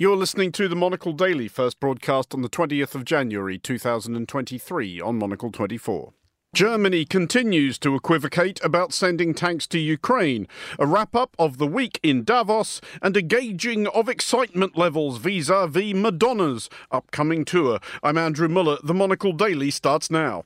You're listening to the Monocle Daily, first broadcast on the 20th of January 2023 on Monocle 24. Germany continues to equivocate about sending tanks to Ukraine, a wrap up of the week in Davos, and a gauging of excitement levels vis a vis Madonna's upcoming tour. I'm Andrew Muller. The Monocle Daily starts now.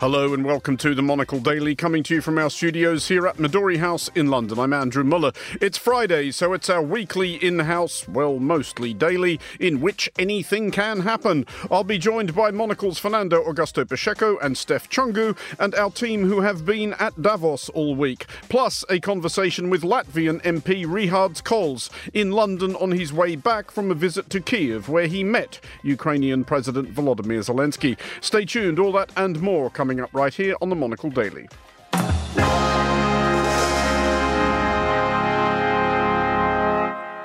Hello and welcome to the Monocle Daily, coming to you from our studios here at Midori House in London. I'm Andrew Muller. It's Friday, so it's our weekly in house, well, mostly daily, in which anything can happen. I'll be joined by Monocle's Fernando Augusto Pacheco and Steph Chungu, and our team who have been at Davos all week, plus a conversation with Latvian MP Rihards Kols in London on his way back from a visit to Kiev, where he met Ukrainian President Volodymyr Zelensky. Stay tuned, all that and more coming coming up right here on the Monocle Daily.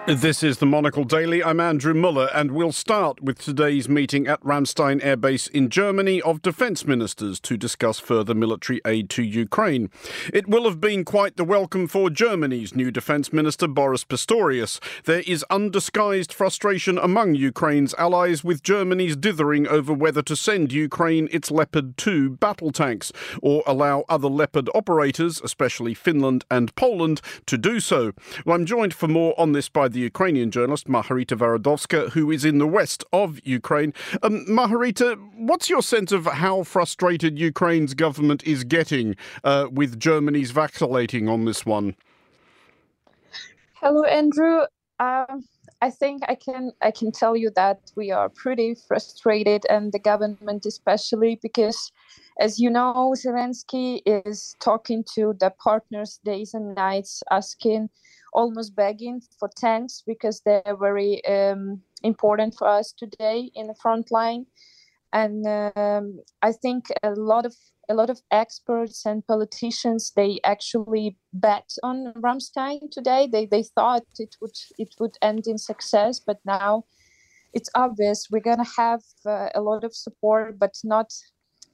This is the Monocle Daily. I'm Andrew Muller, and we'll start with today's meeting at Ramstein Air Base in Germany of defence ministers to discuss further military aid to Ukraine. It will have been quite the welcome for Germany's new defence minister, Boris Pistorius. There is undisguised frustration among Ukraine's allies with Germany's dithering over whether to send Ukraine its Leopard 2 battle tanks or allow other Leopard operators, especially Finland and Poland, to do so. Well, I'm joined for more on this by the Ukrainian journalist Margarita Varadovska, who is in the west of Ukraine. Um, what's your sense of how frustrated Ukraine's government is getting uh, with Germany's vacillating on this one? Hello, Andrew. Um, I think I can I can tell you that we are pretty frustrated, and the government especially because, as you know, Zelensky is talking to the partners days and nights, asking almost begging for tanks because they're very um, important for us today in the front line. And um, I think a lot of a lot of experts and politicians they actually bet on Ramstein today. They they thought it would it would end in success, but now it's obvious we're gonna have uh, a lot of support, but not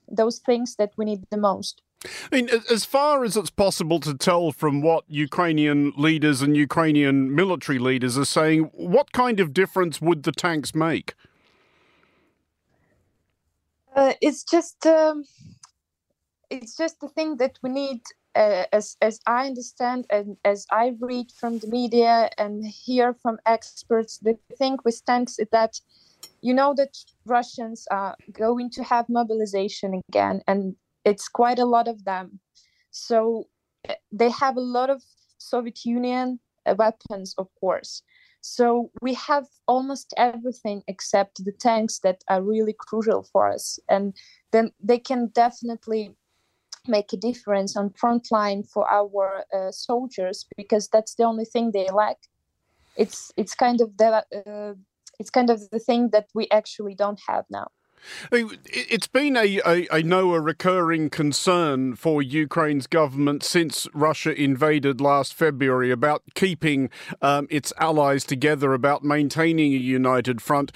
those things that we need the most. I mean, as far as it's possible to tell from what Ukrainian leaders and Ukrainian military leaders are saying, what kind of difference would the tanks make? Uh, it's just um, it's just the thing that we need, uh, as as I understand and as I read from the media and hear from experts. The thing with tanks is that you know that Russians are going to have mobilization again, and it's quite a lot of them. So eh, they have a lot of soviet union uh, weapons of course. So we have almost everything except the tanks that are really crucial for us. And then they can definitely make a difference on front line for our uh, soldiers because that's the only thing they lack. It's it's kind of the uh, it's kind of the thing that we actually don't have now it's been a, know, a recurring concern for Ukraine's government since Russia invaded last February about keeping um, its allies together, about maintaining a united front.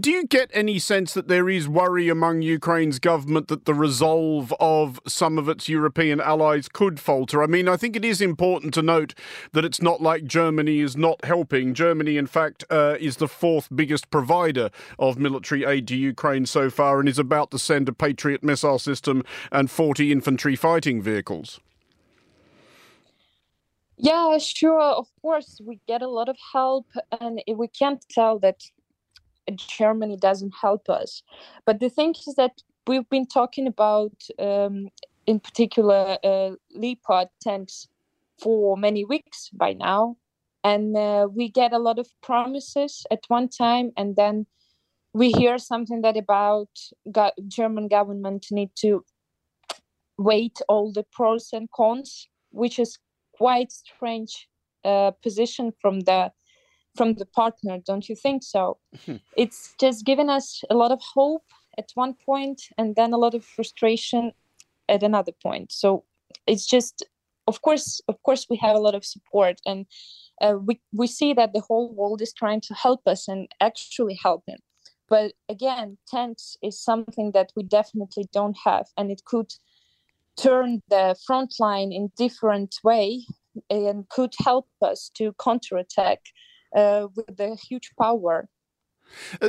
Do you get any sense that there is worry among Ukraine's government that the resolve of some of its European allies could falter? I mean, I think it is important to note that it's not like Germany is not helping. Germany, in fact, uh, is the fourth biggest provider of military aid to Ukraine so far and is about to send a Patriot missile system and 40 infantry fighting vehicles. Yeah, sure. Of course, we get a lot of help, and we can't tell that Germany doesn't help us. But the thing is that we've been talking about, um, in particular, uh, Leopard tanks for many weeks by now. And uh, we get a lot of promises at one time, and then we hear something that about go- German government need to weight all the pros and cons, which is quite strange uh, position from the from the partner, don't you think so? Hmm. It's just given us a lot of hope at one point and then a lot of frustration at another point. So it's just, of course, of course, we have a lot of support and uh, we we see that the whole world is trying to help us and actually help him But again, tanks is something that we definitely don't have, and it could turn the front line in different way and could help us to counterattack uh, with the huge power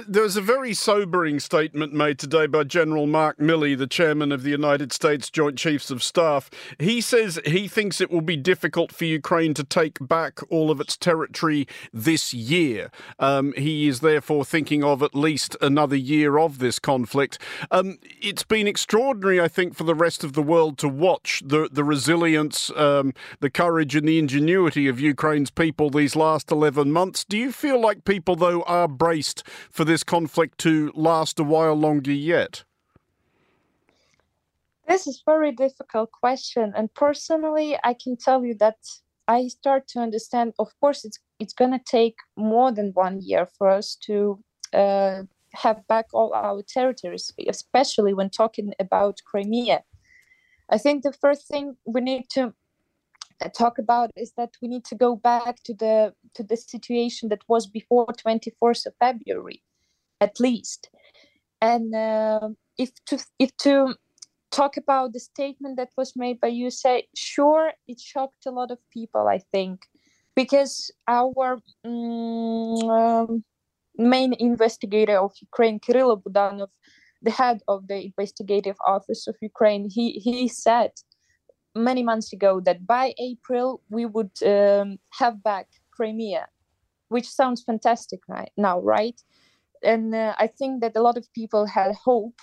there was a very sobering statement made today by General Mark Milley, the chairman of the United States Joint Chiefs of Staff. He says he thinks it will be difficult for Ukraine to take back all of its territory this year. Um, he is therefore thinking of at least another year of this conflict. Um, it's been extraordinary, I think, for the rest of the world to watch the, the resilience, um, the courage, and the ingenuity of Ukraine's people these last 11 months. Do you feel like people, though, are braced? For this conflict to last a while longer yet? This is a very difficult question, and personally, I can tell you that I start to understand. Of course, it's it's going to take more than one year for us to uh, have back all our territories, especially when talking about Crimea. I think the first thing we need to talk about is that we need to go back to the to the situation that was before 24th of February, at least. And uh, if to if to talk about the statement that was made by you, say sure, it shocked a lot of people. I think because our um, main investigator of Ukraine, Kirill Budanov, the head of the investigative office of Ukraine, he he said many months ago that by April we would um, have back Crimea, which sounds fantastic now, right? And uh, I think that a lot of people had hope,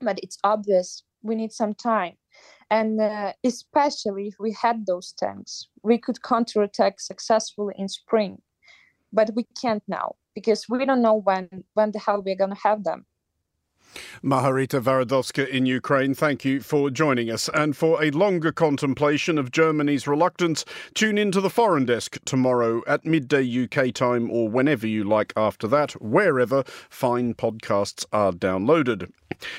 but it's obvious we need some time. And uh, especially if we had those tanks, we could counterattack successfully in spring. But we can't now because we don't know when when the hell we're gonna have them. Margarita Varadovska in Ukraine, thank you for joining us. And for a longer contemplation of Germany's reluctance, tune in to the Foreign Desk tomorrow at midday UK time or whenever you like after that, wherever fine podcasts are downloaded.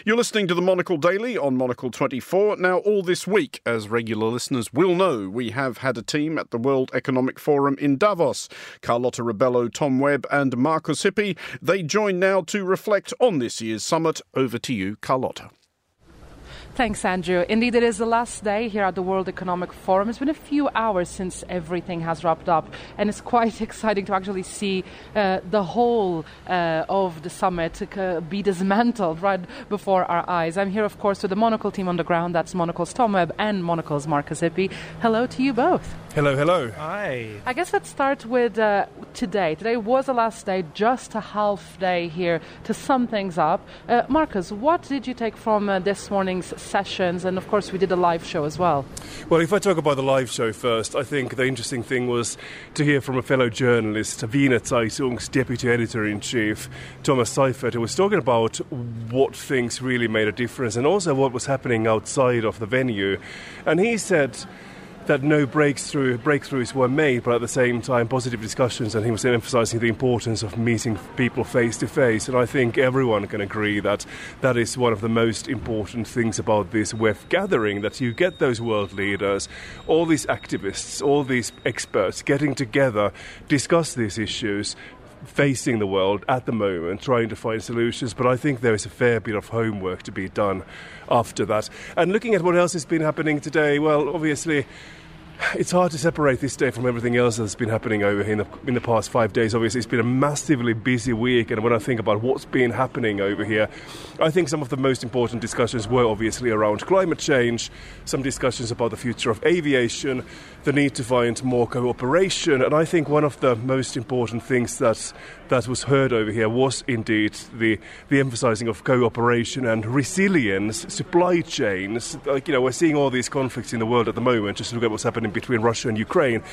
You're listening to the Monocle Daily on Monocle 24. Now, all this week, as regular listeners will know, we have had a team at the World Economic Forum in Davos. Carlota Rebelo, Tom Webb, and Markus Hippi. They join now to reflect on this year's summit. Over to you, Carlota. Thanks, Andrew. Indeed, it is the last day here at the World Economic Forum. It's been a few hours since everything has wrapped up, and it's quite exciting to actually see uh, the whole uh, of the summit uh, be dismantled right before our eyes. I'm here, of course, with the Monocle team on the ground. That's Monocle's Tom Webb and Monocle's Markus Hippi. Hello to you both. Hello, hello. Hi. I guess let's start with uh, today. Today was the last day, just a half day here to sum things up. Uh, Markus, what did you take from uh, this morning's sessions, and of course, we did a live show as well. Well, if I talk about the live show first, I think the interesting thing was to hear from a fellow journalist, Wiener Zeitung's deputy editor in chief, Thomas Seifert, who was talking about what things really made a difference and also what was happening outside of the venue. And he said, that no breakthrough breakthroughs were made, but at the same time positive discussions, and he was emphasising the importance of meeting people face to face. And I think everyone can agree that that is one of the most important things about this WEF gathering that you get those world leaders, all these activists, all these experts getting together, discuss these issues, facing the world at the moment, trying to find solutions. But I think there is a fair bit of homework to be done after that. And looking at what else has been happening today, well, obviously it's hard to separate this day from everything else that's been happening over here in the, in the past five days. Obviously, it's been a massively busy week, and when I think about what's been happening over here, I think some of the most important discussions were obviously around climate change, some discussions about the future of aviation, the need to find more cooperation, and I think one of the most important things that that was heard over here was indeed the the emphasizing of cooperation and resilience, supply chains. Like you know, we're seeing all these conflicts in the world at the moment. Just look at what's happening between Russia and Ukraine.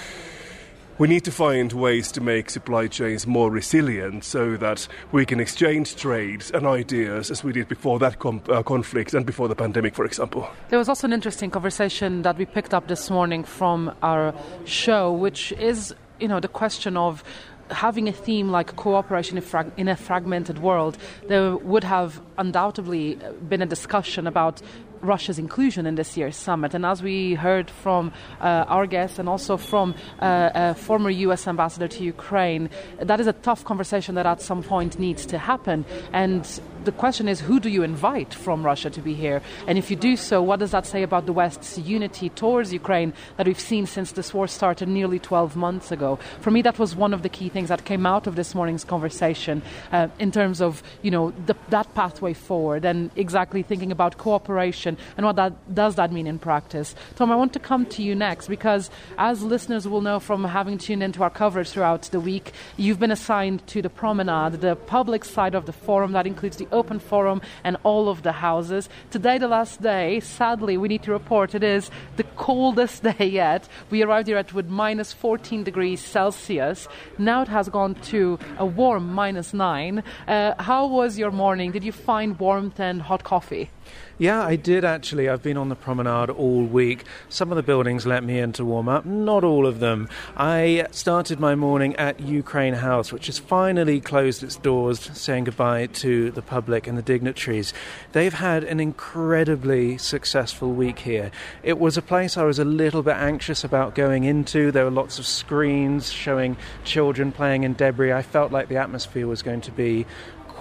We need to find ways to make supply chains more resilient so that we can exchange trades and ideas as we did before that com- uh, conflict and before the pandemic, for example. There was also an interesting conversation that we picked up this morning from our show, which is, you know, the question of having a theme like cooperation in, frag- in, a fragmented world, there would have undoubtedly been a discussion about Russia's inclusion in this year's summit. And as we heard from uh, our guests and also from uh, a former U.S. ambassador to Ukraine, that is a tough conversation that at some point needs to happen. And the question is who do you invite from Russia to be here? And if you do so, what does that say about the West's unity towards Ukraine that we've seen since this war started nearly 12 months ago? For me, that was one of the key things that came out of this morning's conversation uh, in terms of, you know, the, that pathway forward and exactly thinking about cooperation and what that does that mean in practice. Tom, I want to come to you next because as listeners will know from having tuned into our coverage throughout the week, you've been assigned to the promenade, the public side of the forum that includes the open forum and all of the houses. Today, the last day, sadly, we need to report it is the coldest day yet. We arrived here at with minus 14 degrees Celsius. Now it has gone to a warm minus 9. Uh, how was your morning? Did you find warmth and hot coffee? Yeah, I did actually. I've been on the promenade all week. Some of the buildings let me in to warm up, not all of them. I started my morning at Ukraine House, which has finally closed its doors, saying goodbye to the public and the dignitaries. They've had an incredibly successful week here. It was a place I was a little bit anxious about going into. There were lots of screens showing children playing in debris. I felt like the atmosphere was going to be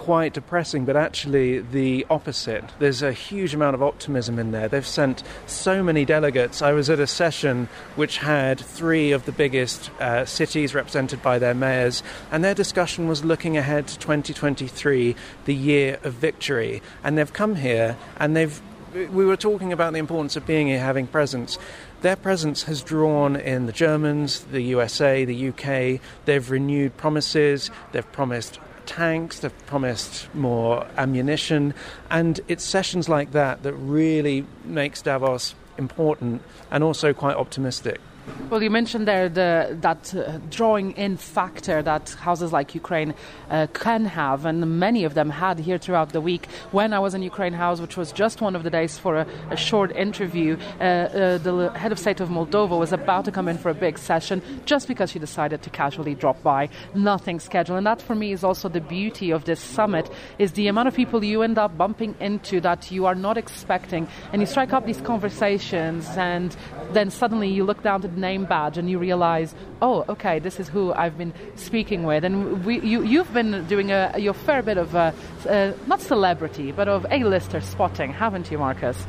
quite depressing, but actually the opposite. There's a huge amount of optimism in there. They've sent so many delegates. I was at a session which had three of the biggest uh, cities represented by their mayors, and their discussion was looking ahead to 2023, the year of victory. And they've come here and they've we were talking about the importance of being here, having presence. Their presence has drawn in the Germans, the USA, the UK. They've renewed promises. They've promised tanks, they've promised more ammunition, and it's sessions like that that really makes Davos important and also quite optimistic. Well, you mentioned there the, that uh, drawing in factor that houses like Ukraine uh, can have, and many of them had here throughout the week. When I was in Ukraine House, which was just one of the days for a, a short interview, uh, uh, the head of state of Moldova was about to come in for a big session just because she decided to casually drop by, nothing scheduled. And that, for me, is also the beauty of this summit: is the amount of people you end up bumping into that you are not expecting, and you strike up these conversations, and then suddenly you look down to name badge and you realize, oh, okay, this is who I've been speaking with. And we, you, you've been doing a, your fair bit of, uh, uh, not celebrity, but of A-lister spotting, haven't you, Markus?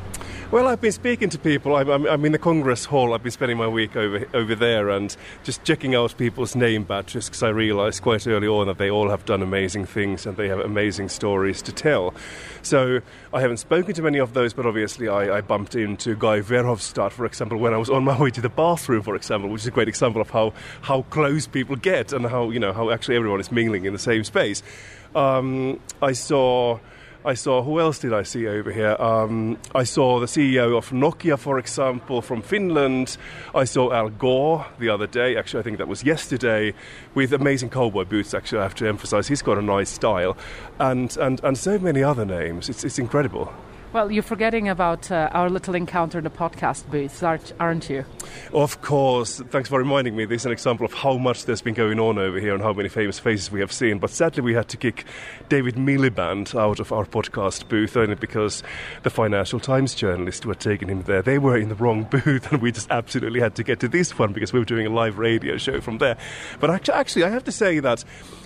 Well, I've been speaking to people. I'm, I'm, I'm, in the Congress Hall. I've been spending my week over over there and just checking out people's name badges because I realised quite early on that they all have done amazing things and they have amazing stories to tell. So I haven't spoken to many of those, but obviously I, I bumped into Guy Verhofstadt, for example, when I was on my way to the bathroom, for example, which is a great example of how, how close people get and how you know how actually everyone is mingling in the same space. Um, I saw. I saw who else did I see over here? Um, I saw the CEO of Nokia, for example, from Finland. I saw Al Gore the other day. Actually, I think that was yesterday, with amazing cowboy boots. Actually, I have to emphasize, he's got a nice style, and and and so many other names. It's it's incredible. Well, you're forgetting about uh, our little encounter in the podcast booth, aren't you? Of course. Thanks for reminding me. This is an example of how much there's been going on over here and how many famous faces we have seen. But sadly, we had to kick David Miliband out of our podcast booth only because the Financial Times journalists had taken him there, they were in the wrong booth, and we just absolutely had to get to this one because we were doing a live radio show from there. But actually, I have to say that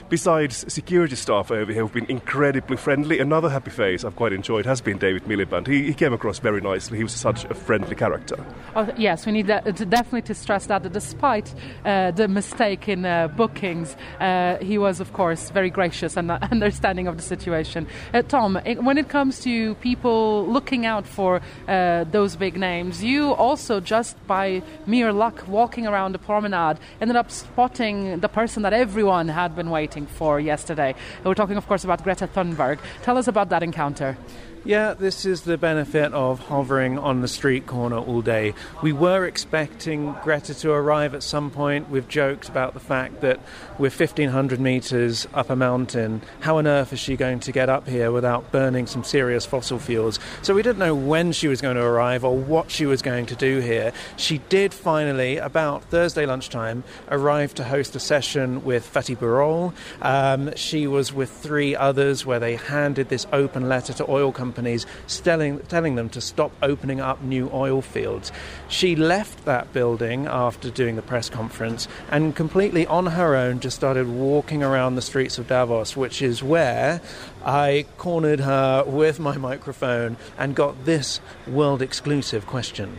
besides security staff over here who've been incredibly friendly, another happy face I've quite enjoyed has been David Miliband. He, he came across very nicely. He was such a friendly character. Oh, yes, we need to definitely to stress that, that despite uh, the mistake in uh, bookings, uh, he was, of course, very gracious and understanding of the situation. Uh, Tom, when it comes to people looking out for uh, those big names, you also, just by mere luck, walking around the promenade, ended up spotting the person that everyone had been waiting for yesterday. We're talking, of course, about Greta Thunberg. Tell us about that encounter. Yeah, this is the benefit of hovering on the street corner all day. We were expecting Greta to arrive at some point. We've joked about the fact that we're 1500 meters up a mountain. How on earth is she going to get up here without burning some serious fossil fuels? So we didn't know when she was going to arrive or what she was going to do here. She did finally, about Thursday lunchtime, arrive to host a session with Fatih Birol. Um, she was with three others where they handed this open letter to oil companies companies, telling, telling them to stop opening up new oil fields. She left that building after doing the press conference and completely on her own just started walking around the streets of Davos, which is where I cornered her with my microphone and got this world exclusive question.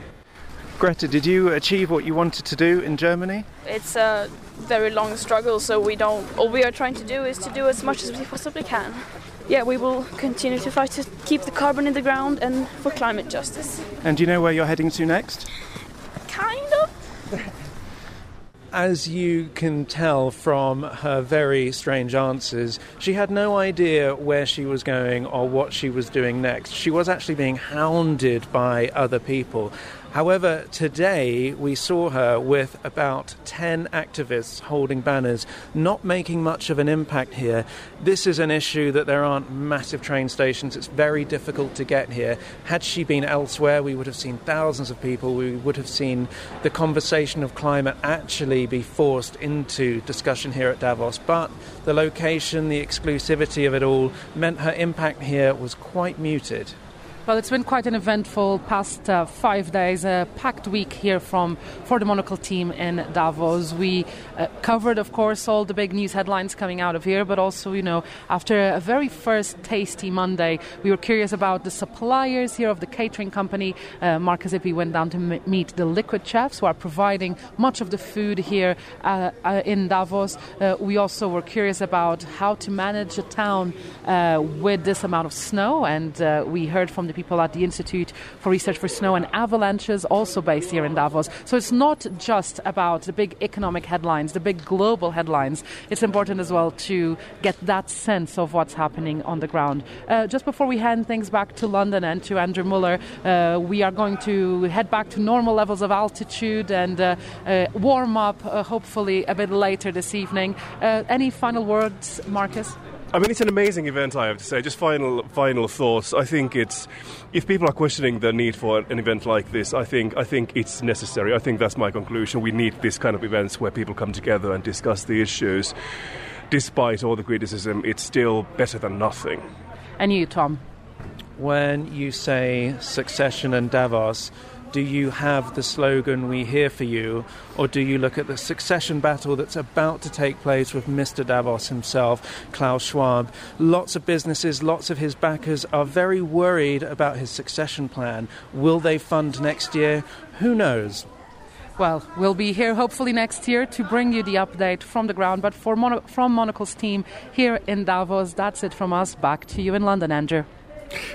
Greta, did you achieve what you wanted to do in Germany? It's a very long struggle, so we don't. All we are trying to do is to do as much as we possibly can. Yeah, we will continue to fight to keep the carbon in the ground and for climate justice. And do you know where you're heading to next? Kind of. As you can tell from her very strange answers, she had no idea where she was going or what she was doing next. She was actually being hounded by other people. However, today we saw her with about 10 activists holding banners, not making much of an impact here. This is an issue that there aren't massive train stations, it's very difficult to get here. Had she been elsewhere, we would have seen thousands of people, we would have seen the conversation of climate actually be forced into discussion here at Davos. But the location, the exclusivity of it all meant her impact here was quite muted. Well, it's been quite an eventful past uh, five days, a packed week here from for the Monocle team in Davos. We uh, covered, of course, all the big news headlines coming out of here, but also, you know, after a very first tasty Monday, we were curious about the suppliers here of the catering company. Uh, Markus Hippi went down to m- meet the liquid chefs who are providing much of the food here uh, uh, in Davos. Uh, we also were curious about how to manage a town with this amount of snow, and we heard from the people at the Institute for Research for Snow and Avalanches, also based here in Davos. So it's not just about the big economic headlines, the big global headlines. It's important as well to get that sense of what's happening on the ground. Uh, just before we hand things back to London and to Andrew Muller, uh, we are going to head back to normal levels of altitude and uh, uh warm up, uh, hopefully, a bit later this evening. Uh, any final words, Markus? I mean, it's an amazing event, I have to say. Just final, final thoughts. I think it's if people are questioning the need for an event like this, I think I think it's necessary. I think that's my conclusion. We need this kind of events where people come together and discuss the issues. Despite all the criticism, it's still better than nothing. And you, Tom? When you say succession and Davos, do you have the slogan, We hear For You, or do you look at the succession battle that's about to take place with Mr. Davos himself, Klaus Schwab? Lots of businesses, lots of his backers are very worried about his succession plan. Will they fund next year? Who knows? Well, we'll be here hopefully next year to bring you the update from the ground. But for Mon- from Monocle's team here in Davos, that's it from us. Back to you in London, Andrew.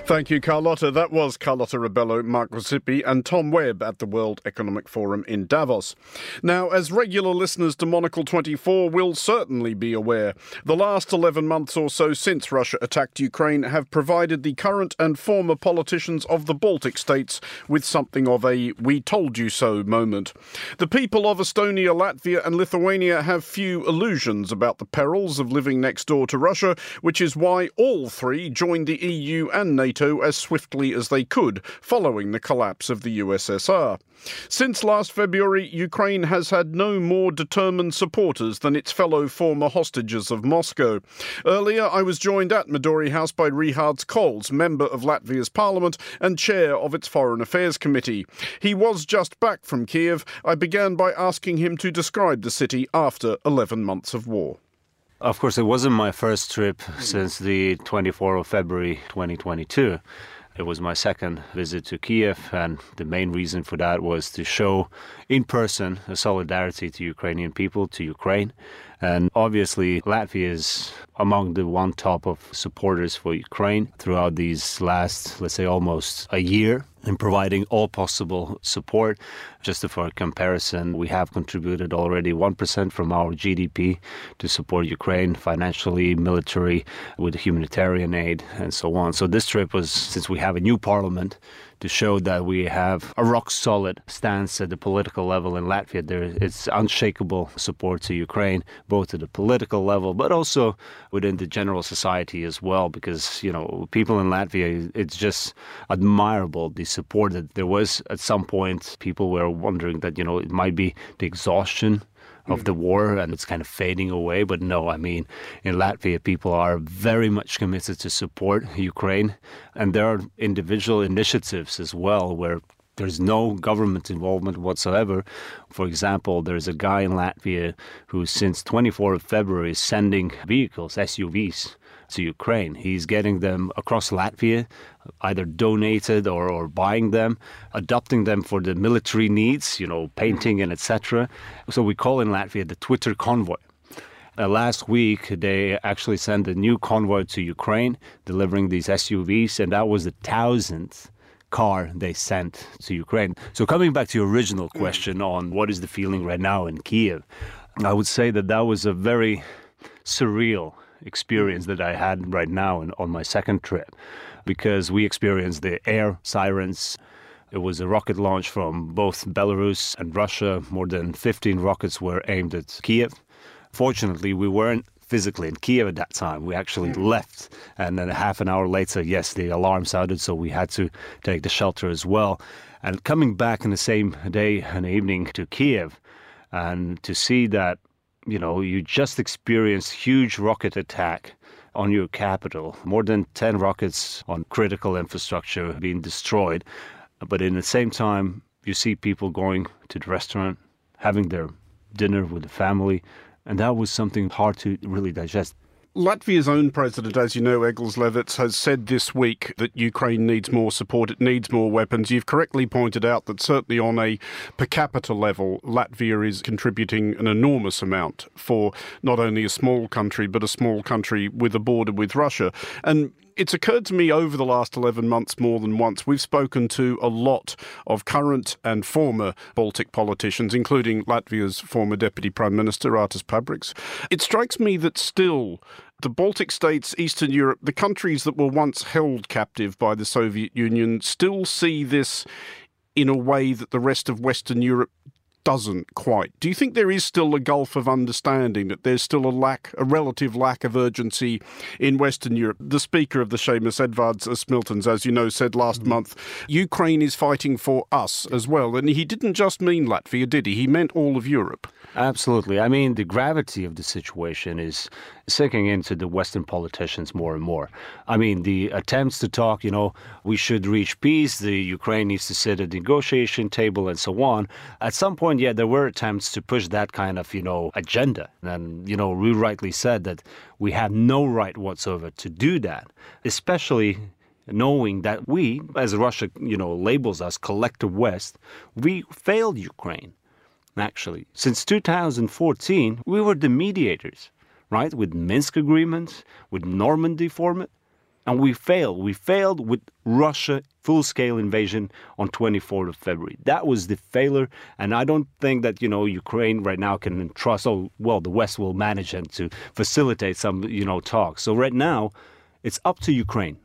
Thank you, Carlota. That was Carlota Rebelo, Markus Hippi, and Tom Webb at the World Economic Forum in Davos. Now, as regular listeners to Monocle 24 will certainly be aware, the last 11 months or so since Russia attacked Ukraine have provided the current and former politicians of the Baltic states with something of a we told you so moment. The people of Estonia, Latvia, and Lithuania have few illusions about the perils of living next door to Russia, which is why all three joined the EU and and NATO as swiftly as they could following the collapse of the USSR. Since last February, Ukraine has had no more determined supporters than its fellow former hostages of Moscow. Earlier, I was joined at Midori House by Rihards Kols, member of Latvia's parliament and chair of its Foreign Affairs Committee. He was just back from Kiev. I began by asking him to describe the city after 11 months of war. Of course, it wasn't my first trip hmm. since the 24th of February 2022. It was my second visit to Kiev, and the main reason for that was to show in person a solidarity to Ukrainian people, to Ukraine. And obviously, Latvia is among the one top of supporters for Ukraine throughout these last, let's say, almost a year in providing all possible support. Just for comparison, we have contributed already 1% from our GDP to support Ukraine financially, military, with humanitarian aid, and so on. So this trip was, since we have a new parliament, to show that we have a rock solid stance at the political level in Latvia. There is unshakable support to Ukraine, both at the political level, but also within the general society as well, because, you know, people in Latvia, it's just admirable the support that there was at some point. People were wondering that, you know, it might be the exhaustion of the war and it's kind of fading away. But no, I mean, in Latvia, people are very much committed to support Ukraine. And there are individual initiatives as well where there's no government involvement whatsoever. For example, there's a guy in Latvia who, since 24th of February, is sending vehicles, SUVs, to Ukraine. He's getting them across Latvia, either donated or, or buying them, adopting them for the military needs, you know, painting and etc. So we call in Latvia the Twitter convoy. Uh, last week, they actually sent a new convoy to Ukraine, delivering these SUVs, and that was the thousandth car they sent to Ukraine. So, coming back to your original question on what is the feeling right now in Kiev, I would say that that was a very surreal experience mm. that I had right now in, on my second trip because we experienced the air sirens. It was a rocket launch from both Belarus and Russia. More than 15 rockets were aimed at Kiev. Fortunately, we weren't physically in Kiev at that time. We actually hmm. left, and then half an hour later, yes, the alarm sounded, so we had to take the shelter as well. And coming back in the same day and evening to Kiev, and to see that, you know, you just experienced huge rocket attack on your capital, more than 10 rockets on critical infrastructure being destroyed. But in the same time, you see people going to the restaurant, having their dinner with the family, and that was something hard to really digest. Latvia's own president, as you know, Egils Levits, has said this week that Ukraine needs more support, it needs more weapons. You've correctly pointed out that certainly on a per capita level, Latvia is contributing an enormous amount for not only a small country, but a small country with a border with Russia. And it's occurred to me over the last 11 months more than once. We've spoken to a lot of current and former Baltic politicians, including Latvia's former Deputy Prime Minister, Artis Pabriks. It strikes me that still the Baltic states, Eastern Europe, the countries that were once held captive by the Soviet Union, still see this in a way that the rest of Western Europe doesn't quite. Do you think there is still a gulf of understanding that there's still a lack, a relative lack of urgency in Western Europe? The Speaker of the Seimas, Edvards Smiltens, as you know, said last mm. month, Ukraine is fighting for us as well. And he didn't just mean Latvia, did he? He meant all of Europe. Absolutely. I mean, the gravity of the situation is sinking into the Western politicians more and more. I mean, the attempts to talk, you know, we should reach peace, the Ukraine needs to sit at the negotiation table, and so on. At some point, yeah, there were attempts to push that kind of, you know, agenda. And, you know, we rightly said that we have no right whatsoever to do that, especially knowing that we, as Russia, you know, labels us collective West, we failed Ukraine actually. Since 2014, we were the mediators, right? With Minsk agreements, with Normandy format, and we failed. We failed with Russia full-scale invasion on 24th of February. That was the failure, and I don't think that you know Ukraine right now can trust. Oh, well, the West will manage and to facilitate some you know talks. So right now, it's up to Ukraine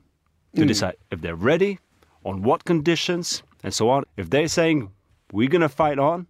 to mm. decide if they're ready, on what conditions, and so on. If they're saying we're gonna fight on,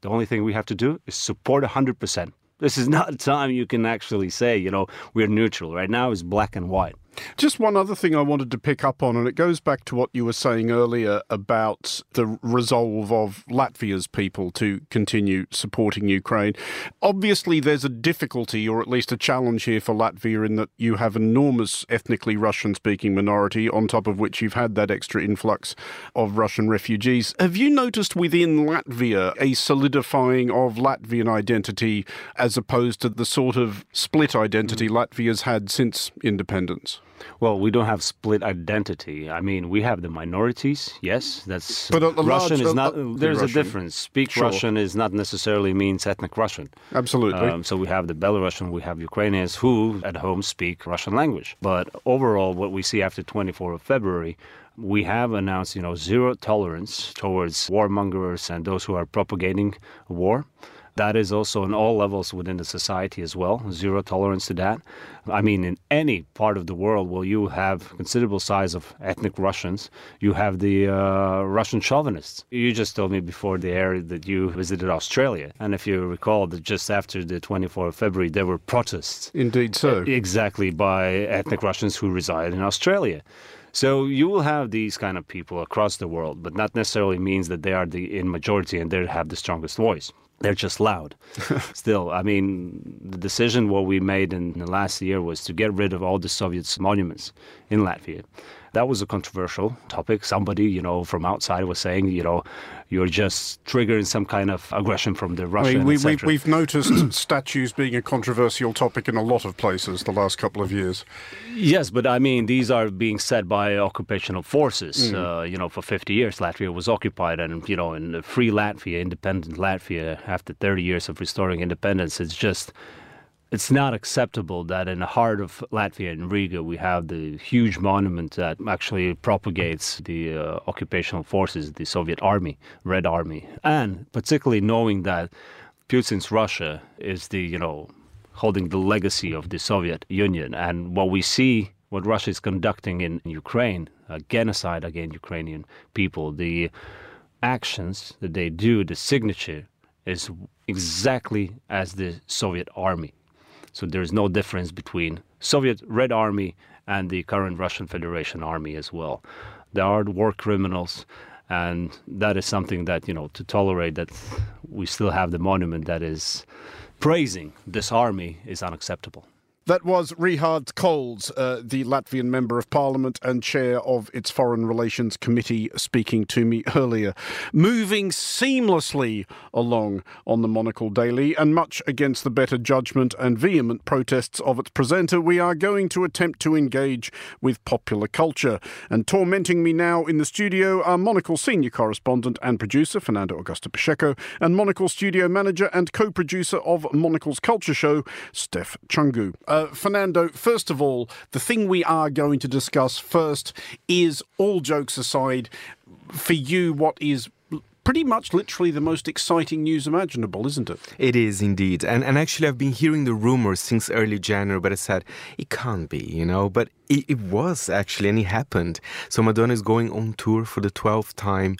the only thing we have to do is support 100%. This is not a time you can actually say, you know, we're neutral. Right now it's black and white. Just one other thing I wanted to pick up on, and it goes back to what you were saying earlier about the resolve of Latvia's people to continue supporting Ukraine. Obviously, there's a difficulty, or at least a challenge here for Latvia, in that you have enormous ethnically Russian speaking minority, on top of which you've had that extra influx of Russian refugees. Have you noticed within Latvia a solidifying of Latvian identity as opposed to the sort of split identity mm. Latvia's had since independence? Well, we don't have split identity. I mean, we have the minorities. Yes, that's but a, a Russian large, is not. A, there's Russian. a difference. Speak sure. Russian is not necessarily means ethnic Russian. Absolutely. Um, so we have the Belarusian, we have Ukrainians who at home speak Russian language. But overall, what we see after 24th of February, we have announced, you know, zero tolerance towards warmongers and those who are propagating war. That is also on all levels within the society as well. Zero tolerance to that. I mean, in any part of the world where you have considerable size of ethnic Russians, you have the uh, Russian chauvinists. You just told me before the air that you visited Australia, and if you recall that just after the 24th of February, there were protests. Indeed, so exactly by ethnic Russians who reside in Australia. So you will have these kind of people across the world, but not necessarily means that they are the in majority and they have the strongest voice. They're just loud. Still, I mean, the decision what we made in the last year was to get rid of all the Soviet monuments in Latvia. That was a controversial topic. Somebody, you know, from outside was saying, you know, you're just triggering some kind of aggression from the Russian. I mean, we, we, we've noticed statues being a controversial topic in a lot of places the last couple of years. Yes, but I mean, these are being said by occupational forces. Mm. Uh, you know, for 50 years, Latvia was occupied, and you know, in free Latvia, independent Latvia, after 30 years of restoring independence, it's just it's not acceptable that in the heart of Latvia in Riga we have the huge monument that actually propagates the uh, occupational forces, the Soviet army, Red Army, and particularly knowing that Putin's Russia is the you know holding the legacy of the Soviet Union, and what we see, what Russia is conducting in Ukraine, a genocide against Ukrainian people, the actions that they do, the signature is exactly as the Soviet army so there is no difference between Soviet Red Army and the current Russian Federation army as well. They are war criminals, and that is something that you know to tolerate that we still have the monument that is praising this army is unacceptable. That was Rihards Kols, uh, the Latvian Member of Parliament and Chair of its Foreign Relations Committee, speaking to me earlier. Moving seamlessly along on the Monocle Daily, and much against the better judgment and vehement protests of its presenter, we are going to attempt to engage with popular culture. And tormenting me now in the studio are Monocle Senior Correspondent and Producer Fernando Augusto Pacheco, and Monocle Studio Manager and co producer of Monocle's Culture Show, Steph Chungu. Uh, Fernando, first of all, the thing we are going to discuss first is all jokes aside, for you, what is pretty much literally the most exciting news imaginable, isn't it? It is indeed. And and actually I've been hearing the rumors since early January, but I said it can't be, you know. But it, it was actually, and it happened. So Madonna is going on tour for the 12th time.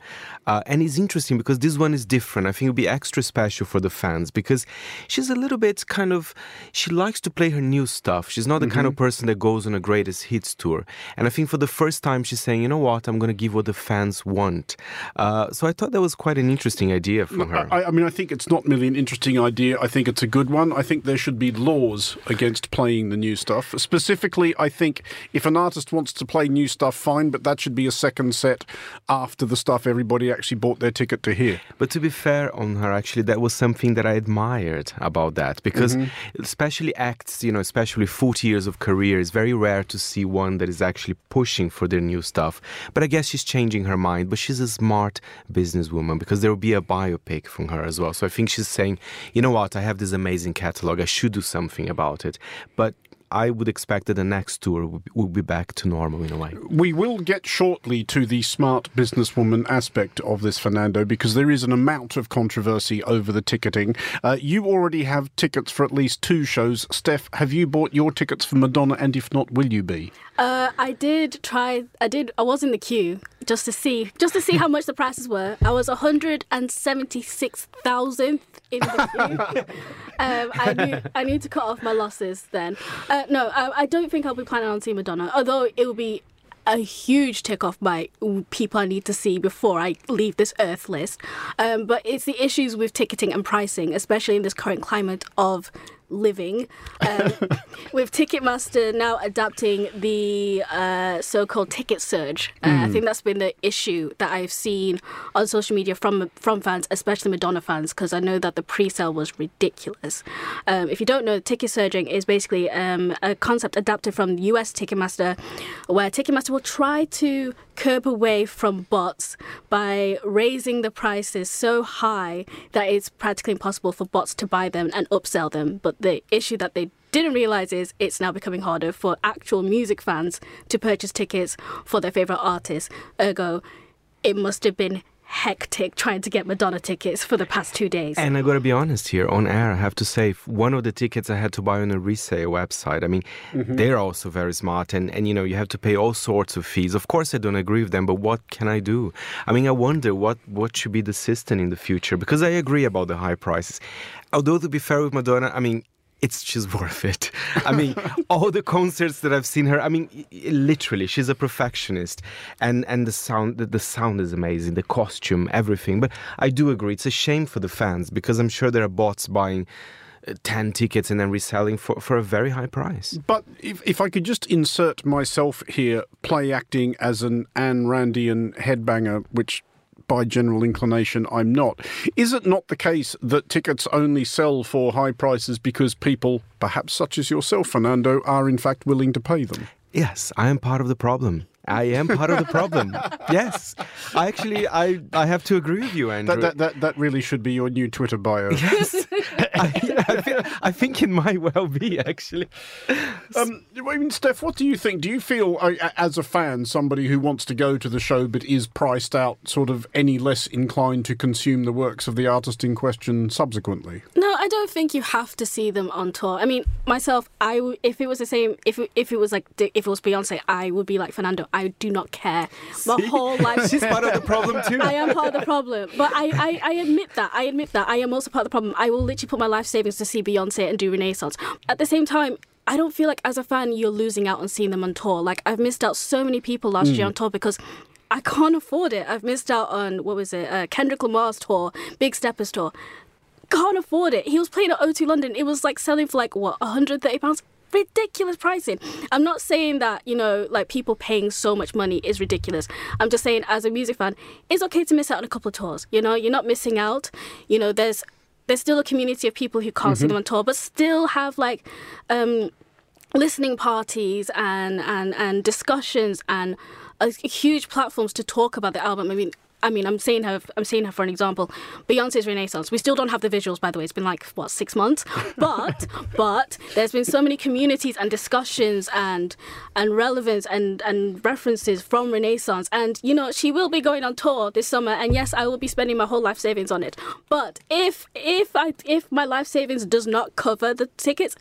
Uh, and it's interesting because this one is different. I think it'll be extra special for the fans because she's a little bit kind of, she likes to play her new stuff. She's not the mm-hmm. kind of mm-hmm. person that goes on a greatest hits tour. And I think for the first time, she's saying, you know what, I'm going to give what the fans want. Uh, so I thought that was quite an interesting idea from her. I, I mean, I think it's not merely an interesting idea. I think it's a good one. I think there should be laws against playing the new stuff. Specifically, I think if an artist wants to play new stuff, fine, but that should be a second set after the stuff everybody actually bought their ticket to hear. But to be fair on her, actually, that was something that I admired about that because, mm-hmm. especially acts, you know, especially 40 years of career, it's very rare to see one that is actually pushing for their new stuff. But I guess she's changing her mind, but she's a smart businesswoman because there will be a biopic from her as well. So I think she's saying, you know what, I have this amazing catalog, I should do something about it. But I would expect that the next tour will be back to normal in a way. We will get shortly to the smart businesswoman aspect of this, Fernando, because there is an amount of controversy over the ticketing. Uh, you already have tickets for at least two shows. Steph, have you bought your tickets for Madonna? And if not, will you be? Uh, I did try. I did. I was in the queue just to see, just to see how much the prices were. I was 176 thousandth in the queue. um, I knew I need to cut off my losses then. Uh, no, I, I, don't think I'll be planning on seeing Madonna. Although it will be a huge tick off my people I need to see before I leave this earth list. Um, but it's the issues with ticketing and pricing, especially in this current climate of living, um, with Ticketmaster now adapting the uh, so-called ticket surge. Uh, mm. I think that's been the issue that I've seen on social media from from fans, especially Madonna fans, because I know that the pre-sale was ridiculous. Um, if you don't know, ticket surging is basically um, a concept adapted from US Ticketmaster, where Ticketmaster will try to curb away from bots by raising the prices so high that it's practically impossible for bots to buy them and upsell them. But the issue that they didn't realize is it's now becoming harder for actual music fans to purchase tickets for their favorite artists. Ergo, it must have been hectic trying to get Madonna tickets for the past two days. And I gotta be honest here, on air, I have to say, one of the tickets I had to buy on a resale website, I mean, mm-hmm. they're also very smart and, and, you know, you have to pay all sorts of fees. Of course, I don't agree with them, but what can I do? I mean, I wonder what, what should be the system in the future because I agree about the high prices. Although, to be fair with Madonna, I mean, it's she's worth it. I mean, all the concerts that I've seen her. I mean, literally, she's a perfectionist, and and the sound the, the sound is amazing, the costume, everything. But I do agree, it's a shame for the fans because I'm sure there are bots buying. uh, 10 tickets and then reselling for, for a very high price. But if, if I could just insert myself here, play acting as an Ayn Randian headbanger, which by general inclination I'm not, is it not the case that tickets only sell for high prices because people, perhaps such as yourself, Fernando, are in fact willing to pay them? Yes, I am part of the problem. I am part of the problem. yes, I actually, I, I have to agree with you, Andrew. That, that, that, that really should be your new Twitter bio. yes, I, I, feel, I think it might well be actually. Um, I mean, Steph, what do you think? Do you feel, uh, as a fan, somebody who wants to go to the show but is priced out, sort of any less inclined to consume the works of the artist in question subsequently? No, I don't think you have to see them on tour. I mean, myself, I w- if it was the same, if it, if it was like if it was Beyonce, I would be like Fernando. I do not care. My See? whole life. She's part of the problem too. I am part of the problem, but I, I, I admit that. I admit that I am also part of the problem. I will literally put my life savings to see Beyonce and do Renaissance. At the same time. I don't feel like as a fan you're losing out on seeing them on tour. Like I've missed out so many people last year on tour because I can't afford it. I've missed out on what was it? Uh, Kendrick Lamar's tour, Big Steppers tour. Can't afford it. He was playing at O2 London. It was like selling for like what 130 pounds. Ridiculous pricing. I'm not saying that you know like people paying so much money is ridiculous. I'm just saying as a music fan, it's okay to miss out on a couple of tours. You know, you're not missing out. You know, there's there's still a community of people who can't see them on tour, but still have like um, listening parties and and and discussions and uh, huge platforms to talk about the album. I mean. I mean, I'm saying her. I'm saying her for an example. Beyonce's Renaissance. We still don't have the visuals, by the way. It's been like what six months, but but there's been so many communities and discussions and and relevance and and references from Renaissance. And you know, she will be going on tour this summer. And yes, I will be spending my whole life savings on it. But if if I if my life savings does not cover the tickets.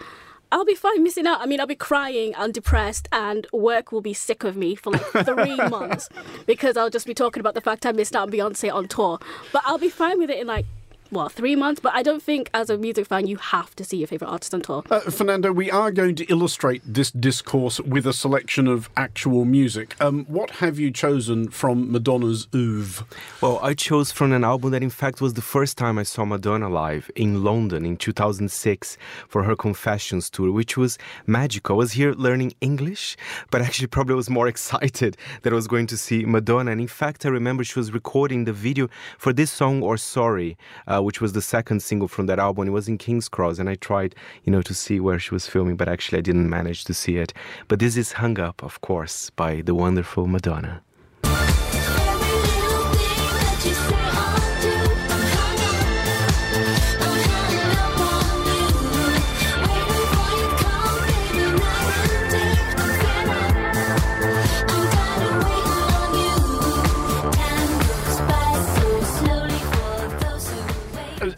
I'll be fine missing out. I mean, I'll be crying and depressed, and work will be sick of me for like three months because I'll just be talking about the fact I missed out on Beyonce on tour. But I'll be fine with it in like, what, three months? But I don't think as a music fan you have to see your favourite artist on tour. Uh, Fernando, we are going to illustrate this discourse with a selection of actual music. Um, what have you chosen from Madonna's oeuvre? Well, I chose from an album that, in fact, was the first time I saw Madonna live in London in 2006 for her Confessions tour, which was magical. I was here learning English, but actually, probably was more excited that I was going to see Madonna. And in fact, I remember she was recording the video for this song, or Sorry, uh, Uh, which was the second single from that album. It was in King's Cross, and I tried, you know, to see where she was filming, but actually, I didn't manage to see it. But this is Hung Up, of course, by the wonderful Madonna.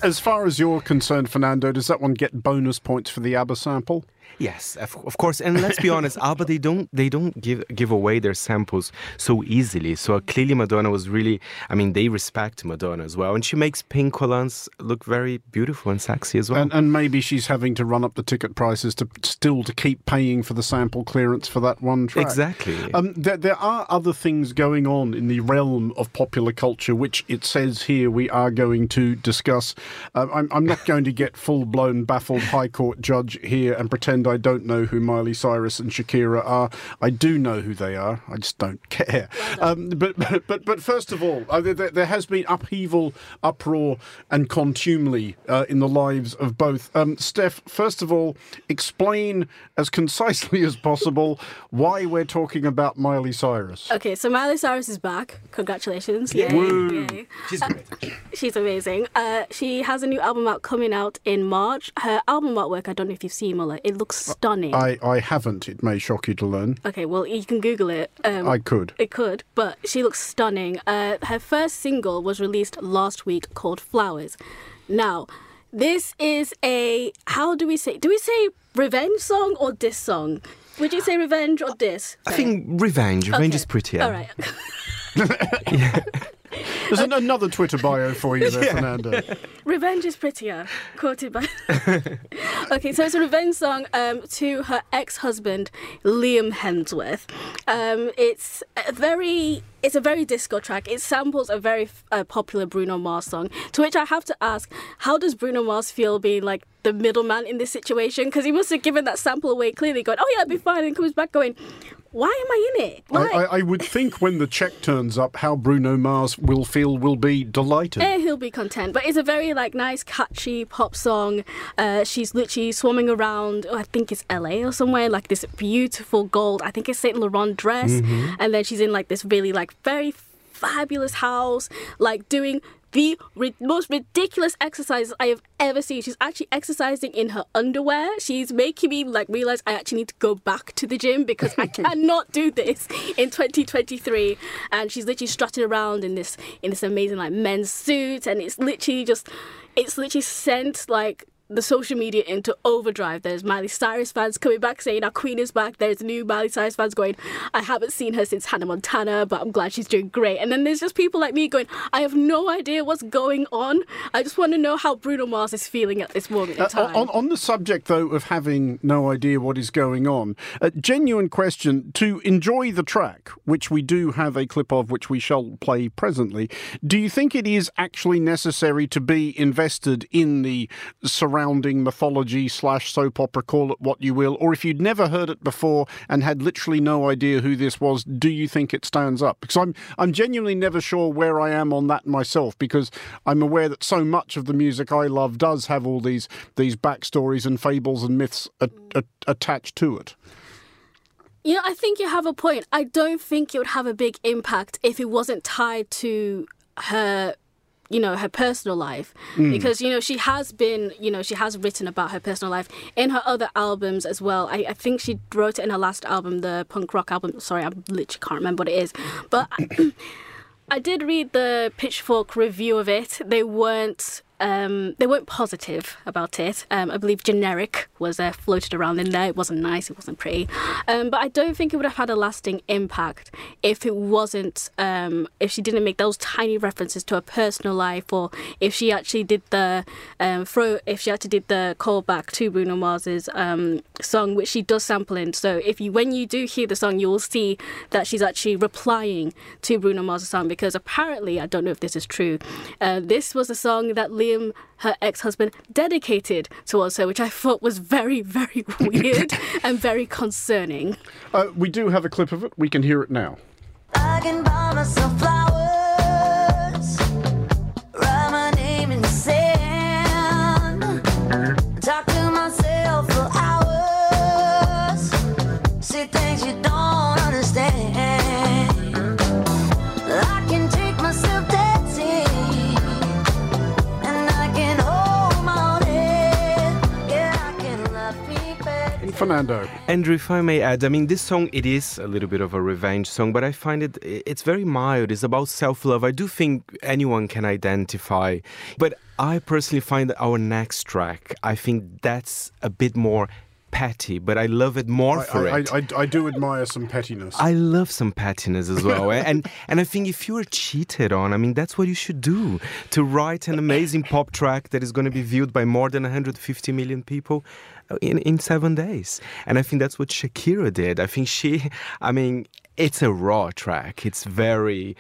As- far as you're concerned, Fernando, does that one get bonus points for the ABBA sample? Yes, of, of course. And let's be honest, ABBA they don't they don't give give away their samples so easily. So uh, clearly Madonna was really I mean they respect Madonna as well, and she makes Pink Collins look very beautiful and sexy as well. And, and maybe she's having to run up the ticket prices to still to keep paying for the sample clearance for that one track. Exactly. Um, there, there are other things going on in the realm of popular culture, which it says here we are going to discuss. Uh, I'm, I'm not going to get full blown baffled High Court judge here and pretend I don't know who Miley Cyrus and Shakira are. I do know who they are. I just don't care. Um, but, but but but first of all, uh, there, there has been upheaval, uproar, and contumely uh, in the lives of both. Um, Steph, first of all, explain as concisely as possible why we're talking about Miley Cyrus. Okay, so Miley Cyrus is back. Congratulations. Yay. Yay. She's great. She's amazing. Uh, she has a new album out coming out in March. Her album artwork, I don't know if you've seen Muller, it looks stunning. I, I haven't. It may shock you to learn. okay, well, you can Google it. Um, I could. It could, but she looks stunning. Uh, her first single was released last week called Flowers. Now, this is a, how do we say, do we say revenge song or diss song? Would you say revenge or diss? I think revenge. Revenge Okay. is prettier. All right. There's an, another Twitter bio for you there, Fernando. Revenge is prettier, quoted by. okay, so it's a revenge song um, to her ex-husband Liam Hemsworth. Um, it's a very, it's a very disco track. It samples a very uh, popular Bruno Mars song. To which I have to ask, how does Bruno Mars feel being like the middleman in this situation? Because he must have given that sample away clearly, going, "Oh yeah, it'll be fine," and comes back going, "Why am I in it?" I, I, I would think when the check turns up, how Bruno Mars will feel will be delighted. Eh, he'll be content. But it's a very like nice, catchy pop song. Uh, she's literally swarming around. Oh, I think it's LA or somewhere. Like this beautiful gold. I think it's Saint Laurent dress, and then she's in like this really like very fabulous house, like doing the ri- most ridiculous exercises I have ever seen. She's actually exercising in her underwear. She's making me like realize I actually need to go back to the gym because I cannot do this in 2023. And she's literally strutting around in this in this amazing like men's suit, and it's literally just it's literally sent like the social media into overdrive. There's Miley Cyrus fans coming back saying our queen is back. There's new Miley Cyrus fans going, I haven't seen her since Hannah Montana, but I'm glad she's doing great. And then there's just people like me going, I have no idea what's going on. I just want to know how Bruno Mars is feeling at this moment in Uh, time. on, on the subject, though, of having no idea what is going on, a genuine question to enjoy the track, which we do have a clip of, which we shall play presently. Do you think it is actually necessary to be invested in the surrounding mythology slash soap opera, call it what you will, or if you'd never heard it before and had literally no idea who this was, do you think it stands up? Because I'm I'm genuinely never sure where I am on that myself, because I'm aware that so much of the music I love does have all these these backstories and fables and myths a, a, attached to it. Know, I think you have a point. I don't think it would have a big impact if it wasn't tied to her you know her personal life mm. because you know she has been you know she has written about her personal life in her other albums as well. I, I think she wrote it in her last album the punk rock album. Sorry i literally can't remember what it is. But I did read the pitchfork review of it. They weren't um, they weren't positive about it. Um, I believe generic was uh, floated around in there. It wasn't nice. It wasn't pretty. Um, but I don't think it would have had a lasting impact if it wasn't. Um, if she didn't make those tiny references to her personal life, or if she actually did the um, throw. If she actually did the callback to Bruno Mars's um, song, which she does sample in. So if you, when you do hear the song, you will see that she's actually replying to Bruno Mars's song because apparently, I don't know if this is true. Uh, this was a song that Liam, her ex-husband, dedicated towards her, which I thought was very, very weird and very concerning. Uh, we do have a clip of it. We can hear it now. Fernando. Andrew, if I may add, I mean, this song, it is a little bit of a revenge song, but I find it, it's very mild. It's about self love. I do think anyone can identify. But I personally find our next track, I think that's a bit more petty, but I love it more I, for I, it. I, I, I do admire some pettiness. I love some pettiness as well, and and I think if you are cheated on, I mean that's what you should do to write an amazing pop track that is going to be viewed by more than 150 million people in in seven days. And I think that's what Shakira did. I think she, I mean, it's a raw track. It's very,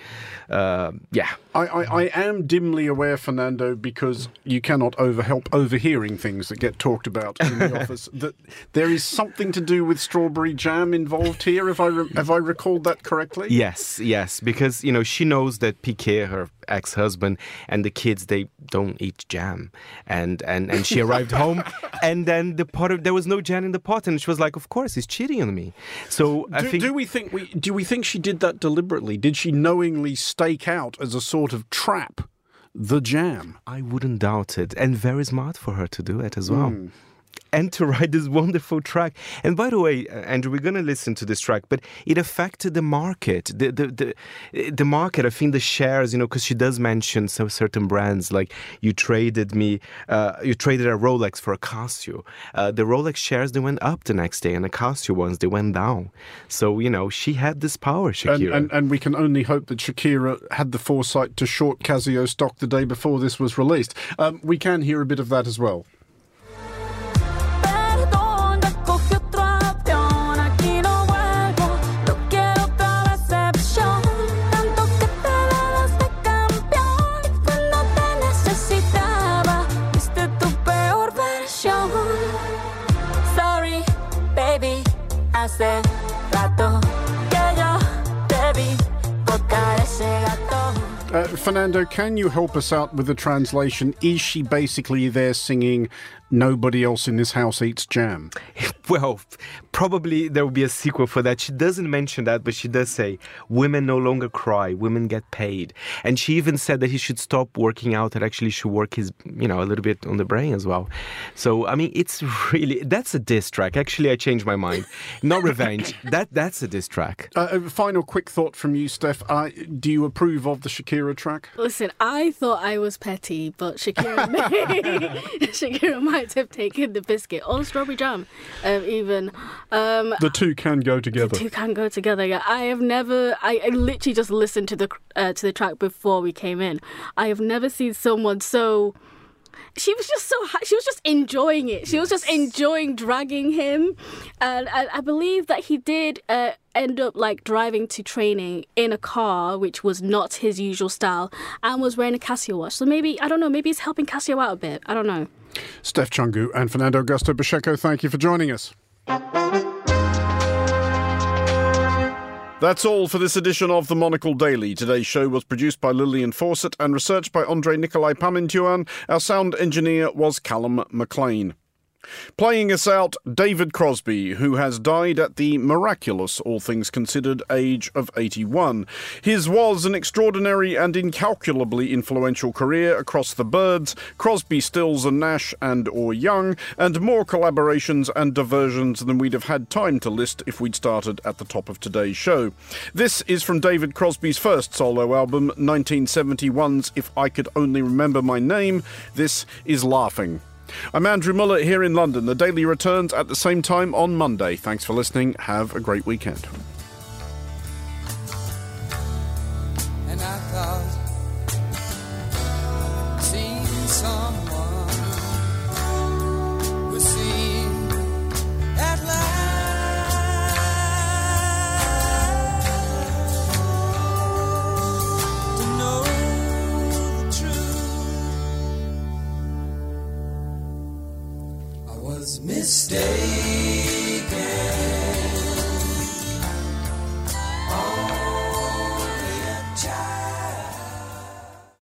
uh, yeah. I, I, I am dimly aware, Fernando, because you cannot overhelp overhearing things that get talked about in the office. That there is something to do with strawberry jam involved here. If I re- have I recalled that correctly? Yes, yes, because you know she knows that Piqué, her ex-husband, and the kids they don't eat jam, and and and she arrived home, and then the pot of, there was no jam in the pot, and she was like, "Of course, he's cheating on me." So I Do, think do we think we do we think she did that deliberately? Did she knowingly stake out as a sort of trap the jam? I wouldn't doubt it, and very smart for her to do it as well. Hmm. And to write this wonderful track. And by the way, uh, Andrew, we're going to listen to this track, but it affected the market. The the the, the market. I think the shares, you know, because she does mention some certain brands like you traded me, uh, you traded a Rolex for a Casio. Uh, the Rolex shares they went up the next day, and the Casio ones they went down. So you know she had this power, And, Shakira. and, and we can only hope that Shakira had the foresight to short Casio stock the day before this was released. Um, we can hear a bit of that as well. Hace rato que yo te vi tocar ese gato. Uh, Fernando, can you help us out with the translation? Is she basically there singing "Nobody else in this house eats jam"? Well, probably there will be a sequel for that. She doesn't mention that, but she does say women no longer cry, women get paid. And she even said that he should stop working out and actually should work his, you know, a little bit on the brain as well. So, I mean, it's really, that's a diss track. Actually, I changed my mind. Not revenge. that That's a diss track. Uh, a final quick thought from you, Steph. Uh, do you approve of the Shakira track? Listen, I thought I was petty, but Shakira, may, Shakira might have taken the biscuit or strawberry jam, um, even. Um, The two can go together. The two can go together. Yeah, I have never. I, I literally just listened to the uh, to the track before we came in. I have never seen someone so. She was just so. She was just enjoying it. She was just enjoying dragging him, and I, I believe that he did uh, end up like driving to training in a car, which was not his usual style, and was wearing a Casio watch. So maybe I don't know. Maybe he's helping Casio out a bit. I don't know. Steph Chungu and Fernando Augusto Pacheco, thank you for joining us. That's all for this edition of the Monocle Daily. Today's show was produced by Lillian Fawcett and researched by Andre Nikolai Pamintuan. Our sound engineer was Callum McLean. Playing us out, David Crosby, who has died at the miraculous, all things considered, age of 81. His was an extraordinary and incalculably influential career across the Byrds, Crosby, Stills and Nash, and or Young, and more collaborations and diversions than we'd have had time to list if we'd started at the top of today's show. This is from David Crosby's first solo album, 1971's If I Could Only Remember My Name. This is Laughing. I'm Andrew Muller here in London. The Daily returns at the same time on Monday. Thanks for listening. Have a great weekend. Mistaken.